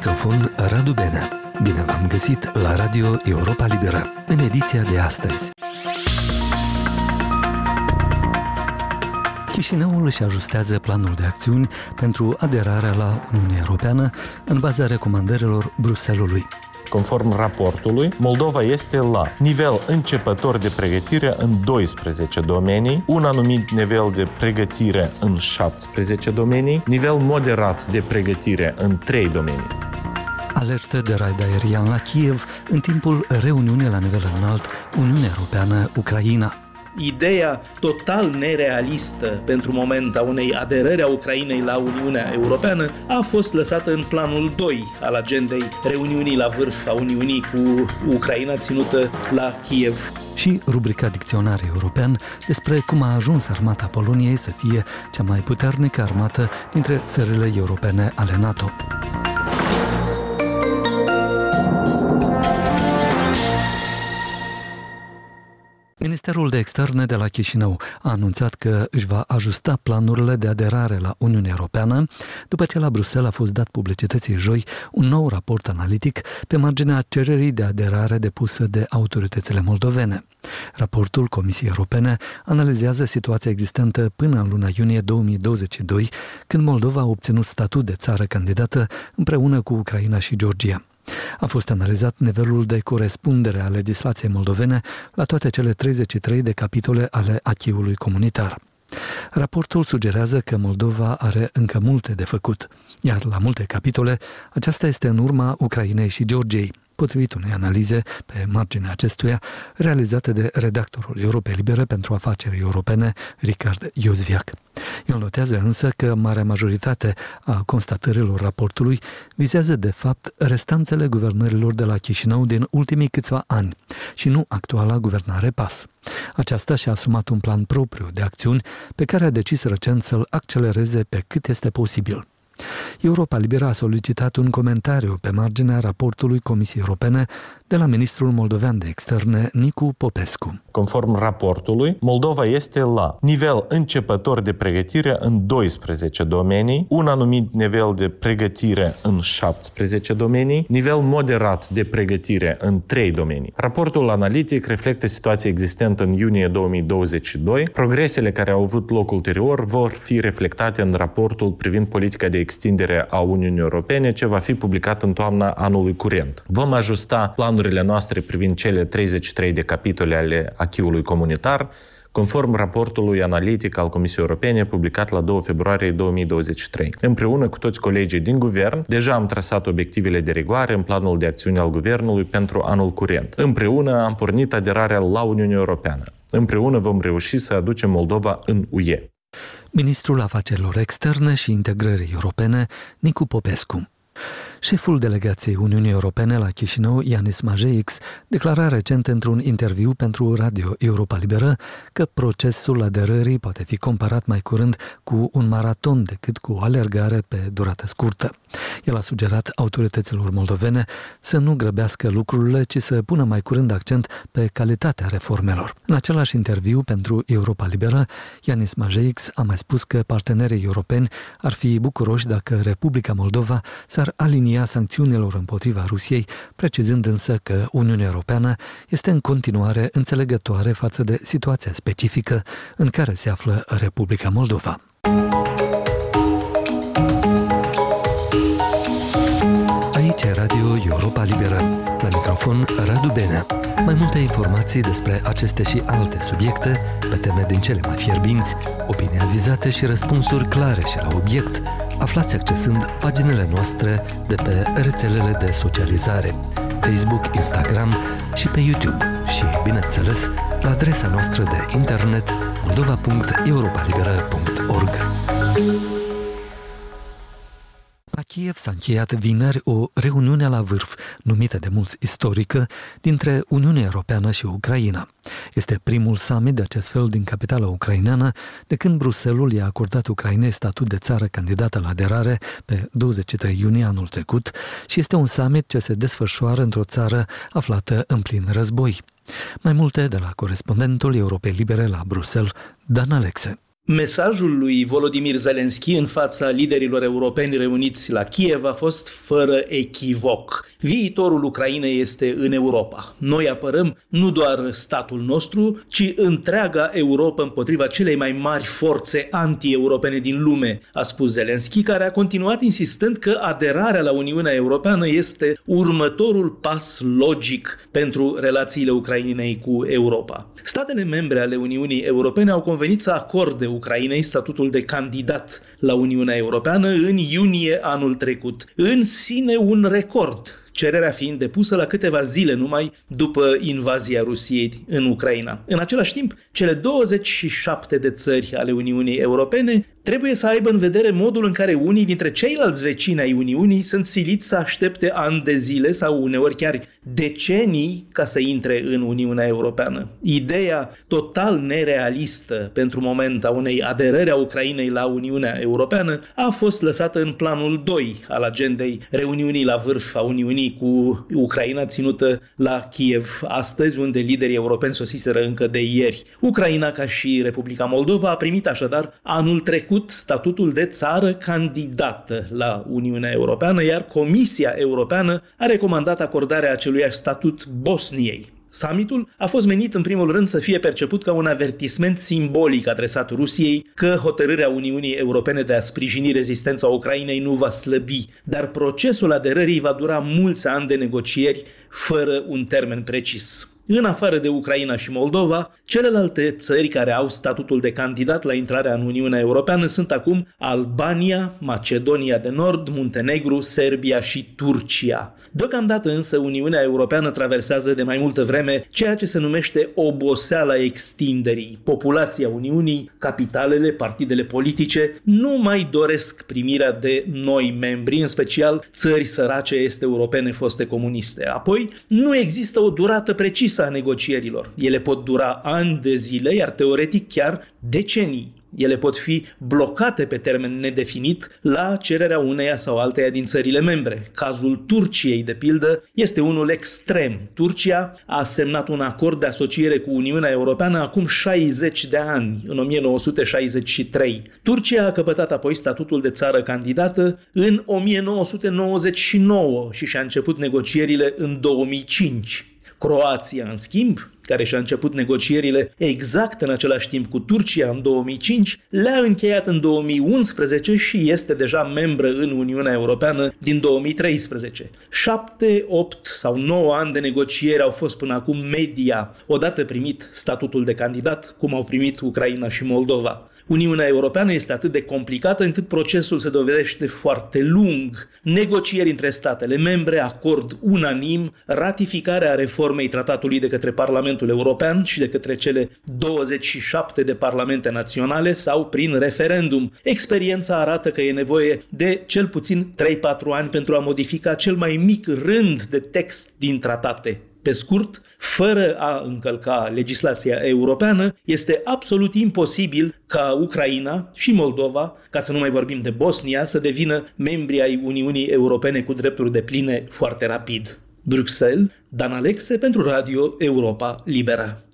microfon Radu Benea. Bine v-am găsit la Radio Europa Liberă, în ediția de astăzi. Chișinăul își ajustează planul de acțiuni pentru aderarea la Uniunea Europeană în baza recomandărilor Bruselului. Conform raportului, Moldova este la nivel începător de pregătire în 12 domenii, un anumit nivel de pregătire în 17 domenii, nivel moderat de pregătire în 3 domenii. Alertă de raid aerian la Kiev în timpul reuniunii la nivel înalt Uniunea Europeană-Ucraina ideea total nerealistă pentru moment a unei aderări a Ucrainei la Uniunea Europeană a fost lăsată în planul 2 al agendei reuniunii la vârf a Uniunii cu Ucraina ținută la Kiev și rubrica Dicționar European despre cum a ajuns armata Poloniei să fie cea mai puternică armată dintre țările europene ale NATO. Ministerul de Externe de la Chișinău a anunțat că își va ajusta planurile de aderare la Uniunea Europeană după ce la Bruxelles a fost dat publicității joi un nou raport analitic pe marginea cererii de aderare depusă de autoritățile moldovene. Raportul Comisiei Europene analizează situația existentă până în luna iunie 2022, când Moldova a obținut statut de țară candidată împreună cu Ucraina și Georgia. A fost analizat nivelul de corespundere a legislației moldovene la toate cele 33 de capitole ale achiului comunitar. Raportul sugerează că Moldova are încă multe de făcut, iar la multe capitole aceasta este în urma Ucrainei și Georgiei, potrivit unei analize pe marginea acestuia realizate de redactorul Europei Libere pentru afaceri europene, Ricard Iosviac. El notează însă că marea majoritate a constatărilor raportului vizează de fapt restanțele guvernărilor de la Chișinău din ultimii câțiva ani și nu actuala guvernare PAS. Aceasta și-a asumat un plan propriu de acțiuni pe care a decis recent să-l accelereze pe cât este posibil. Europa Liberă a solicitat un comentariu pe marginea raportului Comisiei Europene de la ministrul moldovean de externe Nicu Popescu. Conform raportului, Moldova este la nivel începător de pregătire în 12 domenii, un anumit nivel de pregătire în 17 domenii, nivel moderat de pregătire în 3 domenii. Raportul analitic reflectă situația existentă în iunie 2022. Progresele care au avut loc ulterior vor fi reflectate în raportul privind politica de extindere a Uniunii Europene, ce va fi publicat în toamna anului curent. Vom ajusta planurile noastre privind cele 33 de capitole ale achiului comunitar, conform raportului analitic al Comisiei Europene publicat la 2 februarie 2023. Împreună cu toți colegii din guvern, deja am trasat obiectivele de rigoare în planul de acțiune al guvernului pentru anul curent. Împreună am pornit aderarea la Uniunea Europeană. Împreună vom reuși să aducem Moldova în UE. Ministrul Afacerilor Externe și Integrării Europene, Nicu Popescu. Șeful delegației Uniunii Europene la Chișinău, Ianis Majeix, declara recent într-un interviu pentru Radio Europa Liberă că procesul aderării poate fi comparat mai curând cu un maraton decât cu o alergare pe durată scurtă. El a sugerat autorităților moldovene să nu grăbească lucrurile, ci să pună mai curând accent pe calitatea reformelor. În același interviu pentru Europa Liberă, Ianis Majeix a mai spus că partenerii europeni ar fi bucuroși dacă Republica Moldova s-ar alinia sancțiunilor împotriva Rusiei, precizând însă că Uniunea Europeană este în continuare înțelegătoare față de situația specifică în care se află Republica Moldova. Aici Radio Europa Liberă. La microfon Radu Benea. Mai multe informații despre aceste și alte subiecte, pe teme din cele mai fierbinți, opinii avizate și răspunsuri clare și la obiect, aflați accesând paginile noastre de pe rețelele de socializare, Facebook, Instagram și pe YouTube și, bineînțeles, la adresa noastră de internet moldova.europalibera.org. La Kiev s-a încheiat vineri o reuniune la vârf, numită de mulți istorică, dintre Uniunea Europeană și Ucraina. Este primul summit de acest fel din capitala ucraineană de când Bruselul i-a acordat Ucrainei statut de țară candidată la aderare pe 23 iunie anul trecut și este un summit ce se desfășoară într-o țară aflată în plin război. Mai multe de la corespondentul Europei Libere la Bruxelles, Dan Alexe. Mesajul lui Volodymyr Zelensky în fața liderilor europeni reuniți la Kiev a fost fără echivoc. Viitorul Ucrainei este în Europa. Noi apărăm nu doar statul nostru, ci întreaga Europa împotriva celei mai mari forțe anti-europene din lume, a spus Zelensky, care a continuat insistând că aderarea la Uniunea Europeană este următorul pas logic pentru relațiile Ucrainei cu Europa. Statele membre ale Uniunii Europene au convenit să acorde Ucrainei statutul de candidat la Uniunea Europeană în iunie anul trecut. În sine un record cererea fiind depusă la câteva zile numai după invazia Rusiei în Ucraina. În același timp, cele 27 de țări ale Uniunii Europene trebuie să aibă în vedere modul în care unii dintre ceilalți vecini ai Uniunii sunt siliți să aștepte ani de zile sau uneori chiar decenii ca să intre în Uniunea Europeană. Ideea total nerealistă pentru moment a unei aderări a Ucrainei la Uniunea Europeană a fost lăsată în planul 2 al agendei reuniunii la vârf a Uniunii cu Ucraina ținută la Kiev astăzi, unde liderii europeni sosiseră încă de ieri. Ucraina, ca și Republica Moldova, a primit așadar anul trecut trecut statutul de țară candidată la Uniunea Europeană, iar Comisia Europeană a recomandat acordarea acelui statut Bosniei. Summitul a fost menit în primul rând să fie perceput ca un avertisment simbolic adresat Rusiei că hotărârea Uniunii Europene de a sprijini rezistența Ucrainei nu va slăbi, dar procesul aderării va dura mulți ani de negocieri fără un termen precis. În afară de Ucraina și Moldova, celelalte țări care au statutul de candidat la intrarea în Uniunea Europeană sunt acum Albania, Macedonia de Nord, Muntenegru, Serbia și Turcia. Deocamdată însă Uniunea Europeană traversează de mai multă vreme ceea ce se numește oboseala extinderii. Populația Uniunii, capitalele, partidele politice nu mai doresc primirea de noi membri, în special țări sărace este europene foste comuniste. Apoi, nu există o durată precisă a negocierilor. Ele pot dura ani de zile, iar teoretic chiar decenii. Ele pot fi blocate pe termen nedefinit la cererea uneia sau alteia din țările membre. Cazul Turciei, de pildă, este unul extrem. Turcia a semnat un acord de asociere cu Uniunea Europeană acum 60 de ani, în 1963. Turcia a căpătat apoi statutul de țară candidată în 1999 și și-a început negocierile în 2005. Croația, în schimb, care și-a început negocierile exact în același timp cu Turcia în 2005, le-a încheiat în 2011 și este deja membră în Uniunea Europeană din 2013. 7, 8 sau 9 ani de negocieri au fost până acum media, odată primit statutul de candidat, cum au primit Ucraina și Moldova. Uniunea Europeană este atât de complicată încât procesul se dovedește foarte lung. Negocieri între statele membre, acord unanim, ratificarea reformei tratatului de către Parlamentul European și de către cele 27 de parlamente naționale sau prin referendum. Experiența arată că e nevoie de cel puțin 3-4 ani pentru a modifica cel mai mic rând de text din tratate. Pe scurt, fără a încălca legislația europeană, este absolut imposibil ca Ucraina și Moldova, ca să nu mai vorbim de Bosnia, să devină membri ai Uniunii Europene cu drepturi de pline foarte rapid. Bruxelles, Dan Alexe pentru Radio Europa Liberă.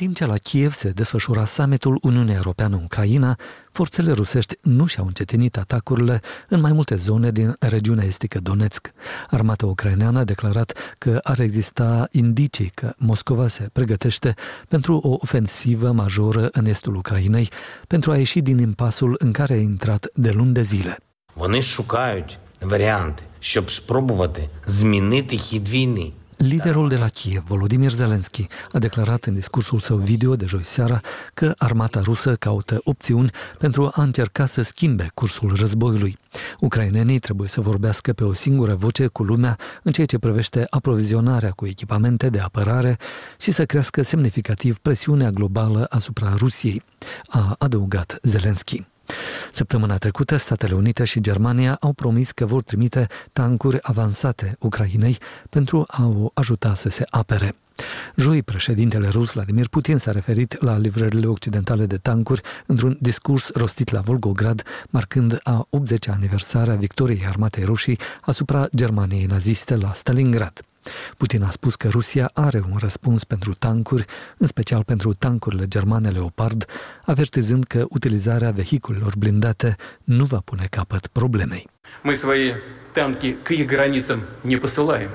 timp ce la Kiev se desfășura summitul Uniunea Europeană-Ucraina, forțele rusești nu și-au încetinit atacurile în mai multe zone din regiunea estică Donetsk. Armata ucraineană a declarat că ar exista indicii că Moscova se pregătește pentru o ofensivă majoră în estul Ucrainei pentru a ieși din impasul în care a intrat de luni de zile. Вони шукають варіанти, щоб спробувати змінити хід війни. Liderul de la Kiev, Volodymyr Zelensky, a declarat în discursul său video de joi seara că armata rusă caută opțiuni pentru a încerca să schimbe cursul războiului. Ucrainenii trebuie să vorbească pe o singură voce cu lumea în ceea ce privește aprovizionarea cu echipamente de apărare și să crească semnificativ presiunea globală asupra Rusiei, a adăugat Zelensky. Săptămâna trecută, Statele Unite și Germania au promis că vor trimite tancuri avansate Ucrainei pentru a o ajuta să se apere. Joi, președintele rus Vladimir Putin s-a referit la livrările occidentale de tancuri într-un discurs rostit la Volgograd, marcând a 80-a aniversare a victoriei armatei rușii asupra Germaniei naziste la Stalingrad. Putin a spus că Rusia are un răspuns pentru tancuri, în special pentru tancurile germane Leopard, avertizând că utilizarea vehiculelor blindate nu va pune capăt problemei. Мы свои танки к их границам не посылаем,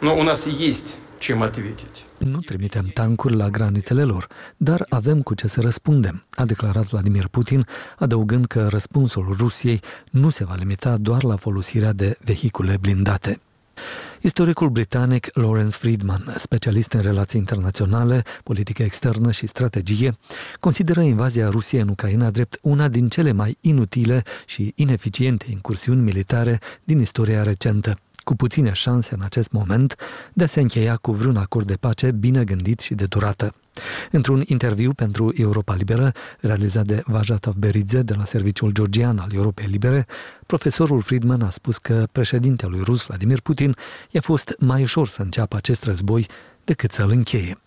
но у нас есть чем ответить. Nu trimitem tancuri la granițele lor, dar avem cu ce să răspundem, a declarat Vladimir Putin, adăugând că răspunsul Rusiei nu se va limita doar la folosirea de vehicule blindate. Istoricul britanic Lawrence Friedman, specialist în relații internaționale, politică externă și strategie, consideră invazia Rusiei în Ucraina drept una din cele mai inutile și ineficiente incursiuni militare din istoria recentă cu puține șanse în acest moment de a se încheia cu vreun acord de pace bine gândit și de durată. Într-un interviu pentru Europa Liberă, realizat de Vajata Beridze de la Serviciul Georgian al Europei Libere, profesorul Friedman a spus că președintelui rus Vladimir Putin i-a fost mai ușor să înceapă acest război decât să-l încheie.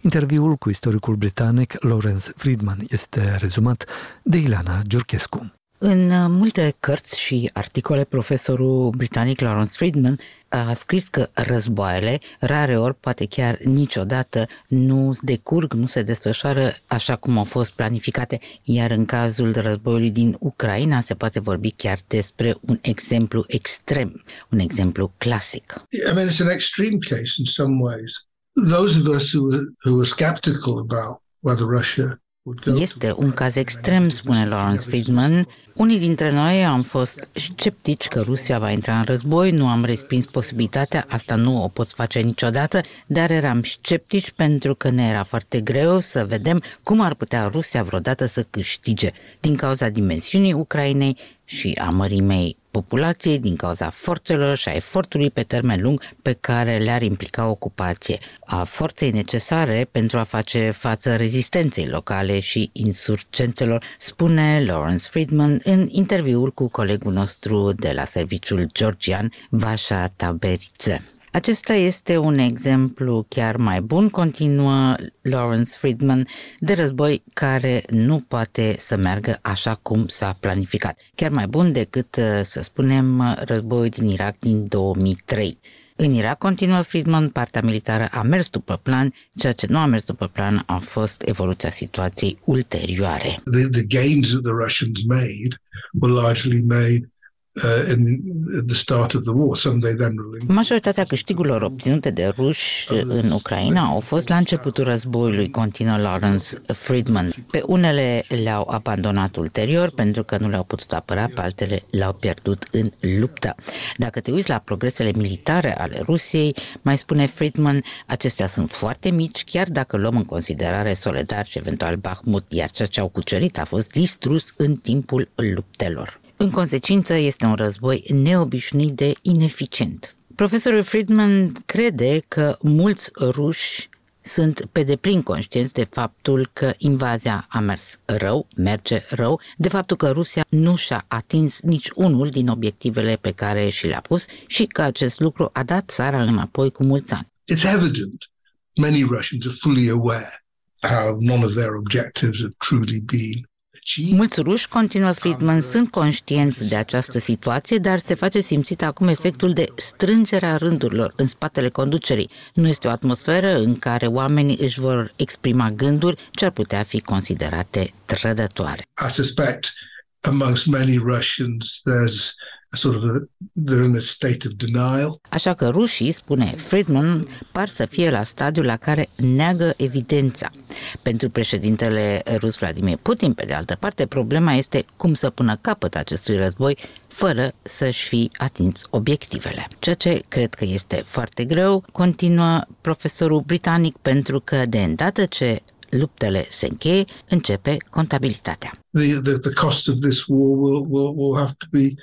Interviul cu istoricul britanic Lawrence Friedman este rezumat de Ileana Giurchescu. În uh, multe cărți și articole, profesorul britanic Lawrence Friedman a scris că războaiele, rare ori, poate chiar niciodată, nu decurg, nu se desfășoară așa cum au fost planificate, iar în cazul războiului din Ucraina se poate vorbi chiar despre un exemplu extrem, un exemplu clasic. I mean, it's an extreme case in some ways. Those of us who were, who were skeptical about whether Russia este un caz extrem, spune Lawrence Friedman. Unii dintre noi am fost sceptici că Rusia va intra în război, nu am respins posibilitatea, asta nu o poți face niciodată, dar eram sceptici pentru că ne era foarte greu să vedem cum ar putea Rusia vreodată să câștige din cauza dimensiunii Ucrainei și a mărimei populației din cauza forțelor și a efortului pe termen lung pe care le-ar implica ocupație, a forței necesare pentru a face față rezistenței locale și insurgențelor, spune Lawrence Friedman în interviul cu colegul nostru de la serviciul georgian, Vașa Taberițe. Acesta este un exemplu chiar mai bun, continuă Lawrence Friedman, de război care nu poate să meargă așa cum s-a planificat. Chiar mai bun decât, uh, să spunem, războiul din Irak din 2003. În Irak, continuă Friedman, partea militară a mers după plan, ceea ce nu a mers după plan a fost evoluția situației ulterioare. The, the gains that the Russians made were largely made Uh, in the start of the war. Some they then Majoritatea câștigurilor obținute de ruși în Ucraina au fost la începutul războiului, continuă Lawrence Friedman. Pe unele le-au abandonat ulterior pentru că nu le-au putut apăra, pe altele le-au pierdut în luptă. Dacă te uiți la progresele militare ale Rusiei, mai spune Friedman, acestea sunt foarte mici, chiar dacă luăm în considerare Soledar și eventual Bahmut, iar ceea ce au cucerit a fost distrus în timpul luptelor. În consecință, este un război neobișnuit de ineficient. Profesorul Friedman crede că mulți ruși sunt pe deplin conștienți de faptul că invazia a mers rău, merge rău, de faptul că Rusia nu și-a atins nici unul din obiectivele pe care și le-a pus și că acest lucru a dat țara înapoi cu mulți ani. It's evident many Russians are fully aware how none of their objectives have truly been Mulți ruși, continuă Friedman, sunt conștienți de această situație, dar se face simțit acum efectul de strângere a rândurilor în spatele conducerii. Nu este o atmosferă în care oamenii își vor exprima gânduri ce ar putea fi considerate trădătoare. I suspect amongst many Russians there's sort of a, they're in a state of denial. Așa că rușii, spune Friedman, par să fie la stadiul la care neagă evidența. Pentru președintele rus Vladimir Putin, pe de altă parte, problema este cum să pună capăt acestui război fără să-și fi atins obiectivele. Ceea ce cred că este foarte greu, continuă profesorul britanic, pentru că de îndată ce luptele se încheie, începe contabilitatea. The, the, the cost of this war will, will, will have to be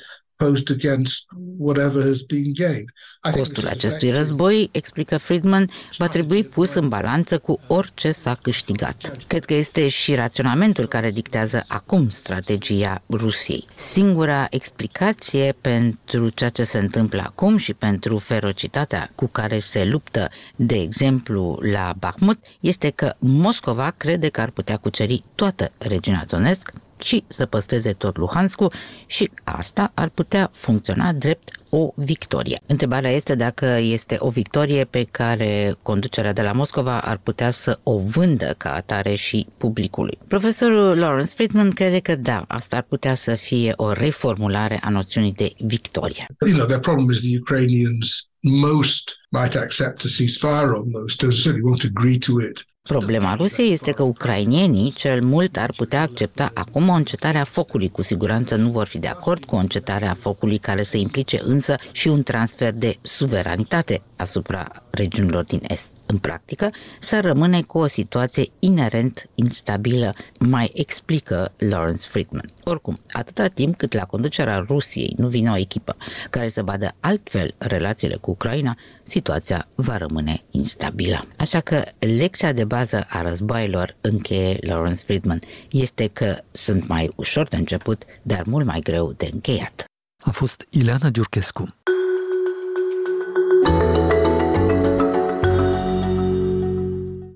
Costul acestui război, explică Friedman, va trebui pus în balanță cu orice s-a câștigat. Cred că este și raționamentul care dictează acum strategia Rusiei. Singura explicație pentru ceea ce se întâmplă acum și pentru ferocitatea cu care se luptă, de exemplu, la Bakhmut, este că Moscova crede că ar putea cuceri toată regiunea Donetsk ci să păstreze tot Luhanscu și asta ar putea funcționa drept o victorie. Întrebarea este dacă este o victorie pe care conducerea de la Moscova ar putea să o vândă ca atare și publicului. Profesorul Lawrence Friedman crede că da, asta ar putea să fie o reformulare a noțiunii de victorie. You know, their problem is the Ukrainians most might accept a ceasefire on those terms, certainly won't agree to it. Problema Rusiei este că ucrainienii cel mult ar putea accepta acum o încetare a focului. Cu siguranță nu vor fi de acord cu o încetare a focului care să implice însă și un transfer de suveranitate asupra regiunilor din Est. În practică, să rămâne cu o situație inerent instabilă, mai explică Lawrence Friedman. Oricum, atâta timp cât la conducerea Rusiei nu vine o echipă care să vadă altfel relațiile cu Ucraina, situația va rămâne instabilă. Așa că lecția de bază a războaielor, încheie Lawrence Friedman, este că sunt mai ușor de început, dar mult mai greu de încheiat. A fost Ileana Giurchescu.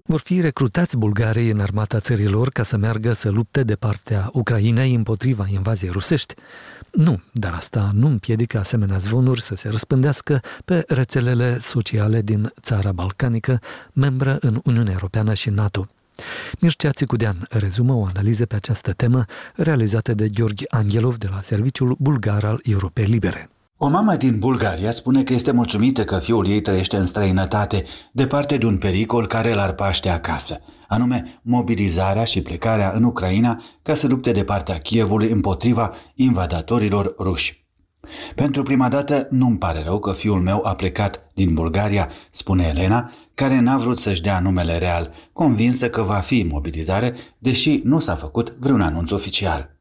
Vor fi recrutați bulgarii în armata țărilor ca să meargă să lupte de partea Ucrainei împotriva invaziei rusești? Nu, dar asta nu împiedică asemenea zvonuri să se răspândească pe rețelele sociale din țara balcanică, membră în Uniunea Europeană și NATO. Mircea Țicudean rezumă o analiză pe această temă realizată de Gheorghe Angelov de la Serviciul Bulgar al Europei Libere. O mamă din Bulgaria spune că este mulțumită că fiul ei trăiește în străinătate, departe de un pericol care l-ar paște acasă, anume mobilizarea și plecarea în Ucraina ca să lupte de partea Kievului împotriva invadatorilor ruși. Pentru prima dată nu-mi pare rău că fiul meu a plecat din Bulgaria, spune Elena, care n-a vrut să-și dea numele real, convinsă că va fi mobilizare, deși nu s-a făcut vreun anunț oficial.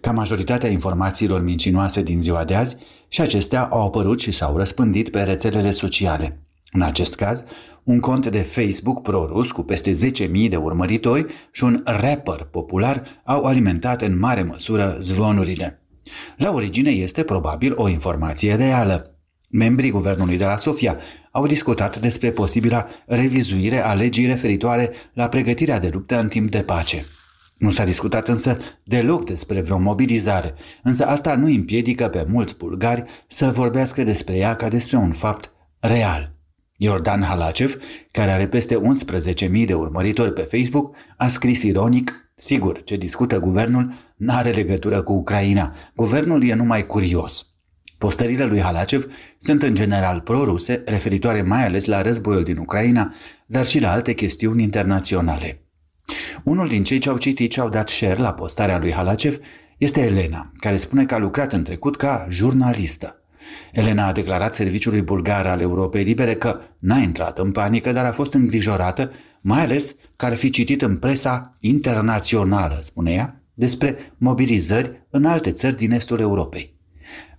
Ca majoritatea informațiilor mincinoase din ziua de azi, și acestea au apărut și s-au răspândit pe rețelele sociale. În acest caz, un cont de Facebook pro-rus cu peste 10.000 de urmăritori și un rapper popular au alimentat în mare măsură zvonurile. La origine este probabil o informație reală. Membrii guvernului de la Sofia au discutat despre posibila revizuire a legii referitoare la pregătirea de luptă în timp de pace. Nu s-a discutat însă deloc despre vreo mobilizare, însă asta nu împiedică pe mulți bulgari să vorbească despre ea ca despre un fapt real. Iordan Halacev, care are peste 11.000 de urmăritori pe Facebook, a scris ironic Sigur, ce discută guvernul n-are legătură cu Ucraina. Guvernul e numai curios. Postările lui Halacev sunt în general proruse, referitoare mai ales la războiul din Ucraina, dar și la alte chestiuni internaționale. Unul din cei ce au citit și au dat share la postarea lui Halacev este Elena, care spune că a lucrat în trecut ca jurnalistă. Elena a declarat serviciului bulgar al Europei Libere că n-a intrat în panică, dar a fost îngrijorată, mai ales că ar fi citit în presa internațională, spune ea, despre mobilizări în alte țări din estul Europei.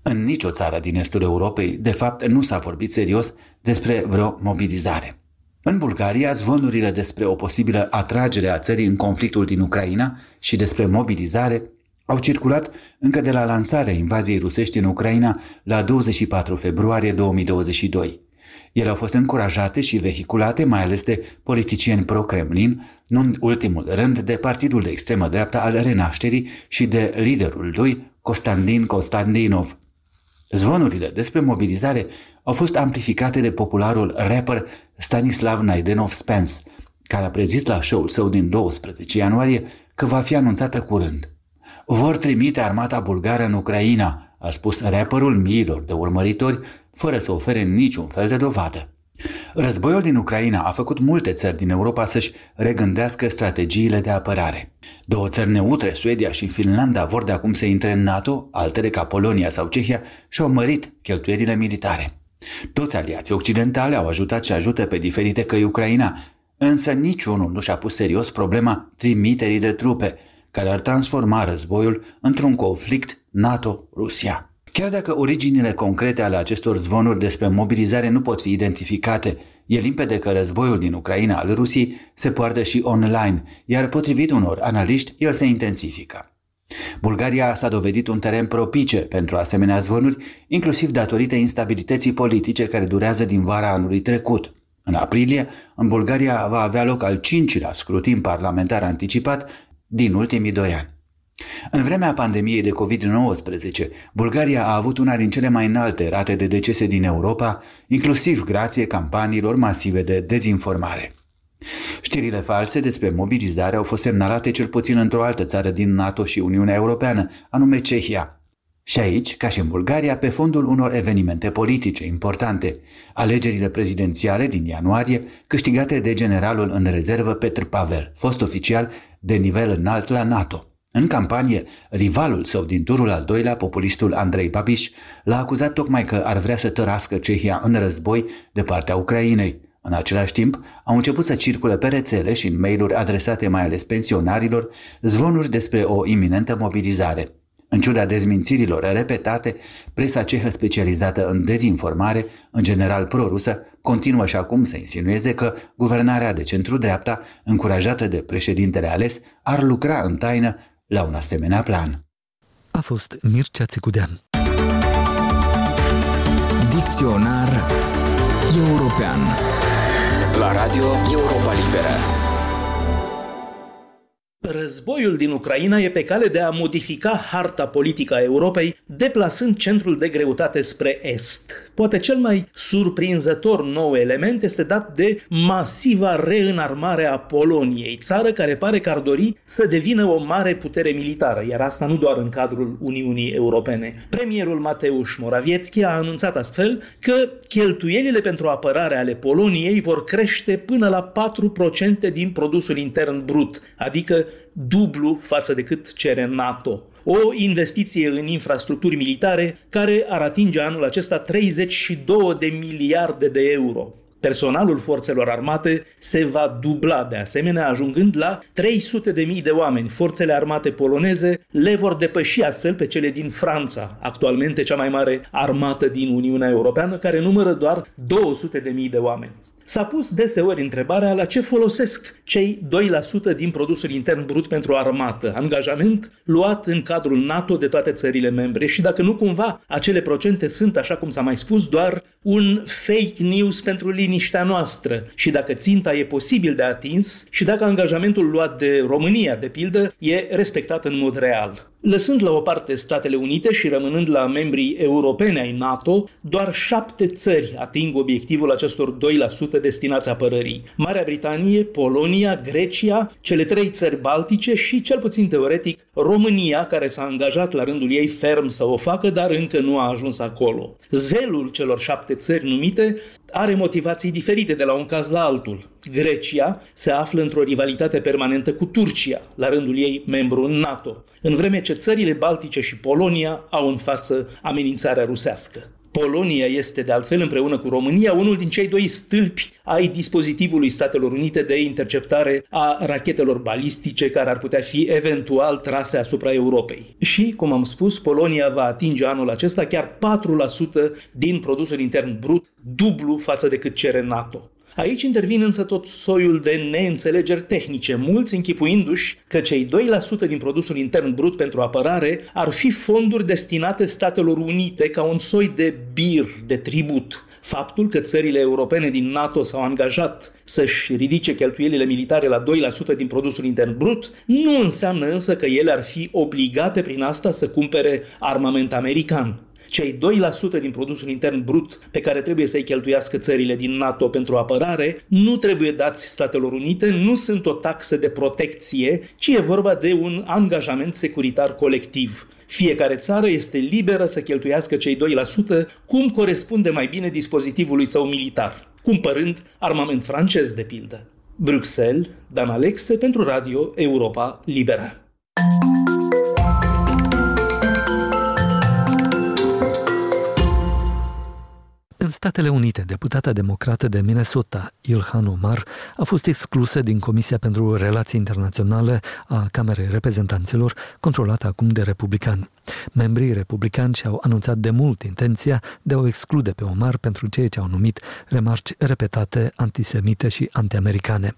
În nicio țară din estul Europei, de fapt, nu s-a vorbit serios despre vreo mobilizare. În Bulgaria, zvonurile despre o posibilă atragere a țării în conflictul din Ucraina și despre mobilizare au circulat încă de la lansarea invaziei rusești în Ucraina la 24 februarie 2022. Ele au fost încurajate și vehiculate mai ales de politicieni pro-Kremlin, nu în ultimul rând de partidul de extremă dreaptă al Renașterii și de liderul lui, Constantin Constantinov. Zvonurile despre mobilizare au fost amplificate de popularul rapper Stanislav Naidenov Spence, care a prezit la show-ul său din 12 ianuarie că va fi anunțată curând. Vor trimite armata bulgară în Ucraina, a spus rapperul miilor de urmăritori, fără să ofere niciun fel de dovadă. Războiul din Ucraina a făcut multe țări din Europa să-și regândească strategiile de apărare. Două țări neutre, Suedia și Finlanda, vor de acum să intre în NATO, altele ca Polonia sau Cehia și-au mărit cheltuielile militare. Toți aliații occidentale au ajutat și ajută pe diferite căi Ucraina, însă niciunul nu și-a pus serios problema trimiterii de trupe, care ar transforma războiul într-un conflict NATO-Rusia. Chiar dacă originile concrete ale acestor zvonuri despre mobilizare nu pot fi identificate, e limpede că războiul din Ucraina al Rusiei se poartă și online, iar potrivit unor analiști, el se intensifică. Bulgaria s-a dovedit un teren propice pentru asemenea zvonuri, inclusiv datorită instabilității politice care durează din vara anului trecut. În aprilie, în Bulgaria va avea loc al cincilea scrutin parlamentar anticipat din ultimii doi ani. În vremea pandemiei de COVID-19, Bulgaria a avut una din cele mai înalte rate de decese din Europa, inclusiv grație campaniilor masive de dezinformare. Știrile false despre mobilizare au fost semnalate cel puțin într-o altă țară din NATO și Uniunea Europeană, anume Cehia. Și aici, ca și în Bulgaria, pe fondul unor evenimente politice importante, alegerile prezidențiale din ianuarie, câștigate de generalul în rezervă Petr Pavel, fost oficial de nivel înalt la NATO. În campanie, rivalul său din turul al doilea, populistul Andrei Babiș, l-a acuzat tocmai că ar vrea să tărască Cehia în război de partea Ucrainei. În același timp, au început să circule pe rețele și în mail-uri adresate mai ales pensionarilor zvonuri despre o iminentă mobilizare. În ciuda dezmințirilor repetate, presa cehă specializată în dezinformare, în general prorusă, continuă și acum să insinueze că guvernarea de centru-dreapta, încurajată de președintele ales, ar lucra în taină la un asemenea plan. A fost Mircea Țicudean. Dicționar european la Radio Europa Liberă. Războiul din Ucraina e pe cale de a modifica harta politică a Europei, deplasând centrul de greutate spre est. Poate cel mai surprinzător nou element este dat de masiva reînarmare a Poloniei, țară care pare că ar dori să devină o mare putere militară, iar asta nu doar în cadrul Uniunii Europene. Premierul Mateusz Morawiecki a anunțat astfel că cheltuielile pentru apărare ale Poloniei vor crește până la 4% din produsul intern brut, adică dublu față de cât cere NATO. O investiție în infrastructuri militare care ar atinge anul acesta 32 de miliarde de euro. Personalul forțelor armate se va dubla de asemenea, ajungând la 300 de mii de oameni. Forțele armate poloneze le vor depăși astfel pe cele din Franța, actualmente cea mai mare armată din Uniunea Europeană, care numără doar 200 de mii de oameni. S-a pus deseori întrebarea la ce folosesc cei 2% din produsul intern brut pentru armată, angajament luat în cadrul NATO de toate țările membre și dacă nu cumva acele procente sunt, așa cum s-a mai spus, doar un fake news pentru liniștea noastră și dacă ținta e posibil de atins și dacă angajamentul luat de România, de pildă, e respectat în mod real. Lăsând la o parte Statele Unite și rămânând la membrii europene ai NATO, doar șapte țări ating obiectivul acestor 2% destinați apărării. Marea Britanie, Polonia, Grecia, cele trei țări baltice și, cel puțin teoretic, România, care s-a angajat la rândul ei ferm să o facă, dar încă nu a ajuns acolo. Zelul celor șapte țări numite are motivații diferite de la un caz la altul. Grecia se află într-o rivalitate permanentă cu Turcia, la rândul ei membru în NATO, în vreme ce țările Baltice și Polonia au în față amenințarea rusească. Polonia este, de altfel, împreună cu România, unul din cei doi stâlpi ai dispozitivului Statelor Unite de interceptare a rachetelor balistice care ar putea fi eventual trase asupra Europei. Și, cum am spus, Polonia va atinge anul acesta chiar 4% din produsul intern brut, dublu față de cât cere NATO. Aici intervin însă tot soiul de neînțelegeri tehnice, mulți închipuindu-și că cei 2% din produsul intern brut pentru apărare ar fi fonduri destinate Statelor Unite ca un soi de bir, de tribut. Faptul că țările europene din NATO s-au angajat să-și ridice cheltuielile militare la 2% din produsul intern brut nu înseamnă însă că ele ar fi obligate prin asta să cumpere armament american. Cei 2% din produsul intern brut pe care trebuie să-i cheltuiască țările din NATO pentru apărare nu trebuie dați Statelor Unite, nu sunt o taxă de protecție, ci e vorba de un angajament securitar colectiv. Fiecare țară este liberă să cheltuiască cei 2% cum corespunde mai bine dispozitivului său militar, cumpărând armament francez de pildă. Bruxelles, Dan Alexe pentru Radio Europa Liberă. Statele Unite, deputata democrată de Minnesota, Ilhan Omar, a fost exclusă din Comisia pentru Relații Internaționale a Camerei Reprezentanților, controlată acum de republicani. Membrii republicani și-au anunțat de mult intenția de a o exclude pe Omar pentru ceea ce au numit remarci repetate antisemite și antiamericane.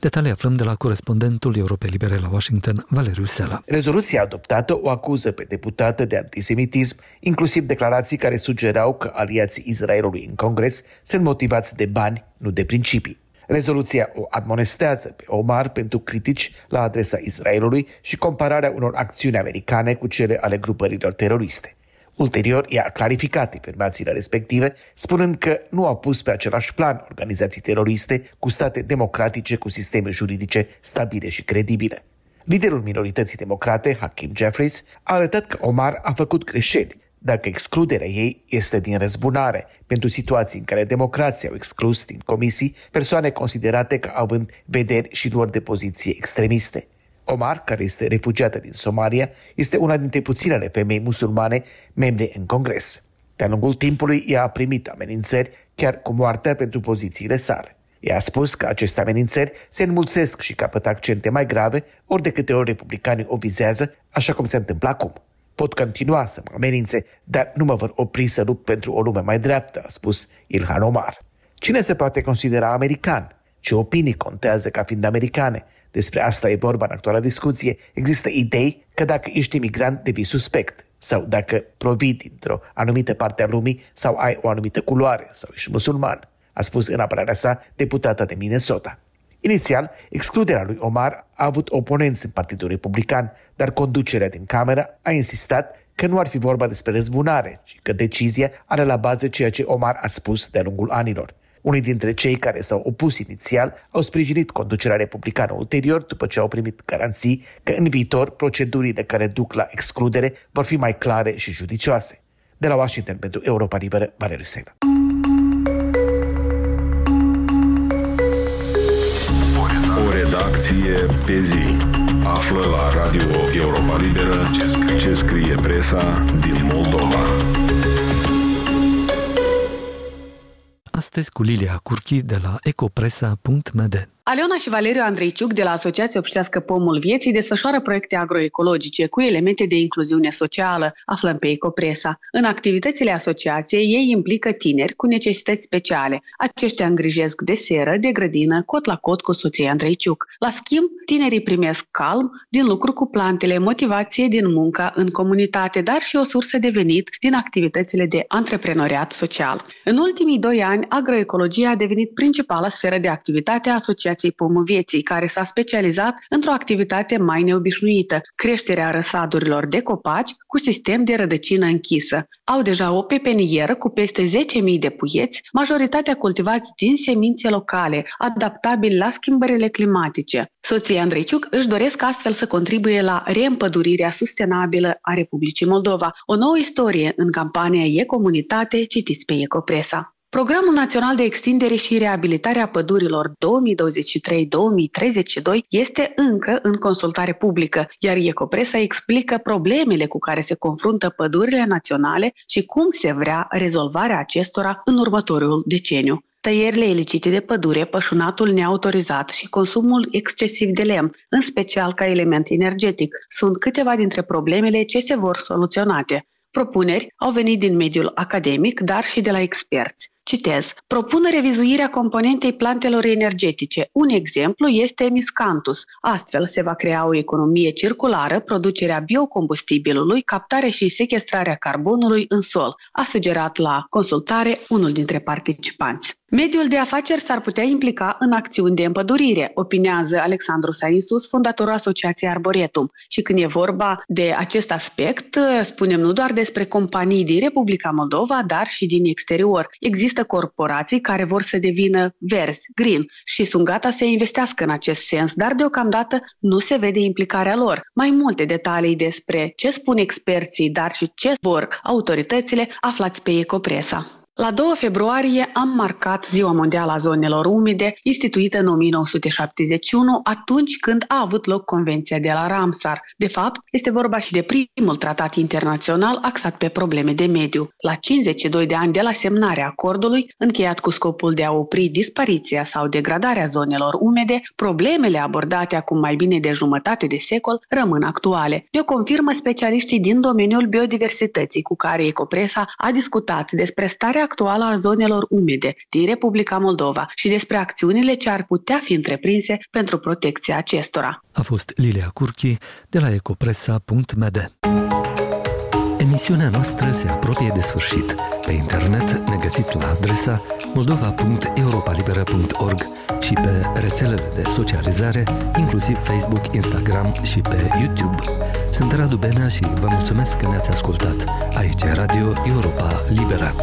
Detalii aflăm de la corespondentul Europei Libere la Washington, Valeriu Sela. Rezoluția adoptată o acuză pe deputată de antisemitism, inclusiv declarații care sugerau că aliații Israelului în Congres sunt motivați de bani, nu de principii. Rezoluția o admonestează pe Omar pentru critici la adresa Israelului și compararea unor acțiuni americane cu cele ale grupărilor teroriste. Ulterior, ea a clarificat informațiile respective, spunând că nu a pus pe același plan organizații teroriste cu state democratice cu sisteme juridice stabile și credibile. Liderul minorității democrate, Hakim Jeffries, a arătat că Omar a făcut greșeli, dacă excluderea ei este din răzbunare, pentru situații în care democrații au exclus din comisii persoane considerate ca având vederi și luări de poziție extremiste. Omar, care este refugiată din Somalia, este una dintre puținele femei musulmane membre în Congres. De-a lungul timpului, ea a primit amenințări chiar cu moartea pentru pozițiile sale. Ea a spus că aceste amenințări se înmulțesc și capătă accente mai grave ori de câte ori republicanii o vizează, așa cum se întâmplă acum. Pot continua să mă amenințe, dar nu mă vor opri să lupt pentru o lume mai dreaptă, a spus Ilhan Omar. Cine se poate considera american? Ce opinii contează ca fiind americane? Despre asta e vorba în actuala discuție. Există idei că dacă ești imigrant devii suspect sau dacă provii dintr-o anumită parte a lumii sau ai o anumită culoare sau ești musulman, a spus în apărarea sa deputata de Minnesota. Inițial, excluderea lui Omar a avut oponenți în Partidul Republican, dar conducerea din Cameră a insistat că nu ar fi vorba despre răzbunare, ci că decizia are la bază ceea ce Omar a spus de-a lungul anilor. Unii dintre cei care s-au opus inițial au sprijinit conducerea republicană ulterior după ce au primit garanții că în viitor procedurile care duc la excludere vor fi mai clare și judicioase. De la Washington pentru Europa Liberă, Valeriu Sena. Redacție pe zi. Află la Radio Europa Liberă ce scrie presa din Moldova. Astăzi cu Lilia Curchi de la ecopresa.md. Aleona și Valeriu Andreiciuc de la Asociația Obștească Pomul Vieții desfășoară proiecte agroecologice cu elemente de incluziune socială, aflăm pe Ecopresa. În activitățile asociației ei implică tineri cu necesități speciale. Aceștia îngrijesc de seră, de grădină, cot la cot cu soția Andreiciuc. La schimb, tinerii primesc calm din lucru cu plantele, motivație din munca în comunitate, dar și o sursă de venit din activitățile de antreprenoriat social. În ultimii doi ani, agroecologia a devenit principala sferă de activitate a asociației Asociației Pomul Vieții, care s-a specializat într-o activitate mai neobișnuită, creșterea răsadurilor de copaci cu sistem de rădăcină închisă. Au deja o pepenieră cu peste 10.000 de puieți, majoritatea cultivați din semințe locale, adaptabili la schimbările climatice. Soții Andreiciuc își doresc astfel să contribuie la reîmpădurirea sustenabilă a Republicii Moldova, o nouă istorie în campania E Comunitate, citiți pe Ecopresa. Programul Național de Extindere și Reabilitare a Pădurilor 2023-2032 este încă în consultare publică, iar Ecopresa explică problemele cu care se confruntă pădurile naționale și cum se vrea rezolvarea acestora în următorul deceniu. Tăierile ilicite de pădure, pășunatul neautorizat și consumul excesiv de lemn, în special ca element energetic, sunt câteva dintre problemele ce se vor soluționate. Propuneri au venit din mediul academic, dar și de la experți. Citez. Propun revizuirea componentei plantelor energetice. Un exemplu este miscanthus. Astfel se va crea o economie circulară, producerea biocombustibilului, captarea și sequestrarea carbonului în sol, a sugerat la consultare unul dintre participanți. Mediul de afaceri s-ar putea implica în acțiuni de împădurire, opinează Alexandru Sainsus, fondatorul Asociației Arboretum. Și când e vorba de acest aspect, spunem nu doar despre companii din Republica Moldova, dar și din exterior. Există corporații care vor să devină verzi, green, și sunt gata să investească în acest sens, dar deocamdată nu se vede implicarea lor. Mai multe detalii despre ce spun experții, dar și ce vor autoritățile, aflați pe Ecopresa. La 2 februarie am marcat Ziua Mondială a Zonelor Umede, instituită în 1971, atunci când a avut loc Convenția de la Ramsar. De fapt, este vorba și de primul tratat internațional axat pe probleme de mediu. La 52 de ani de la semnarea acordului, încheiat cu scopul de a opri dispariția sau degradarea zonelor umede, problemele abordate acum mai bine de jumătate de secol rămân actuale. Le confirmă specialiștii din domeniul biodiversității cu care Ecopresa a discutat despre starea actuală a zonelor umede din Republica Moldova și despre acțiunile ce ar putea fi întreprinse pentru protecția acestora. A fost Lilia Curchi de la ecopresa.md. Emisiunea noastră se apropie de sfârșit. Pe internet ne găsiți la adresa moldova.europalibera.org și pe rețelele de socializare, inclusiv Facebook, Instagram și pe YouTube. Sunt Radu Benea și vă mulțumesc că ne-ați ascultat. Aici e Radio Europa Libera.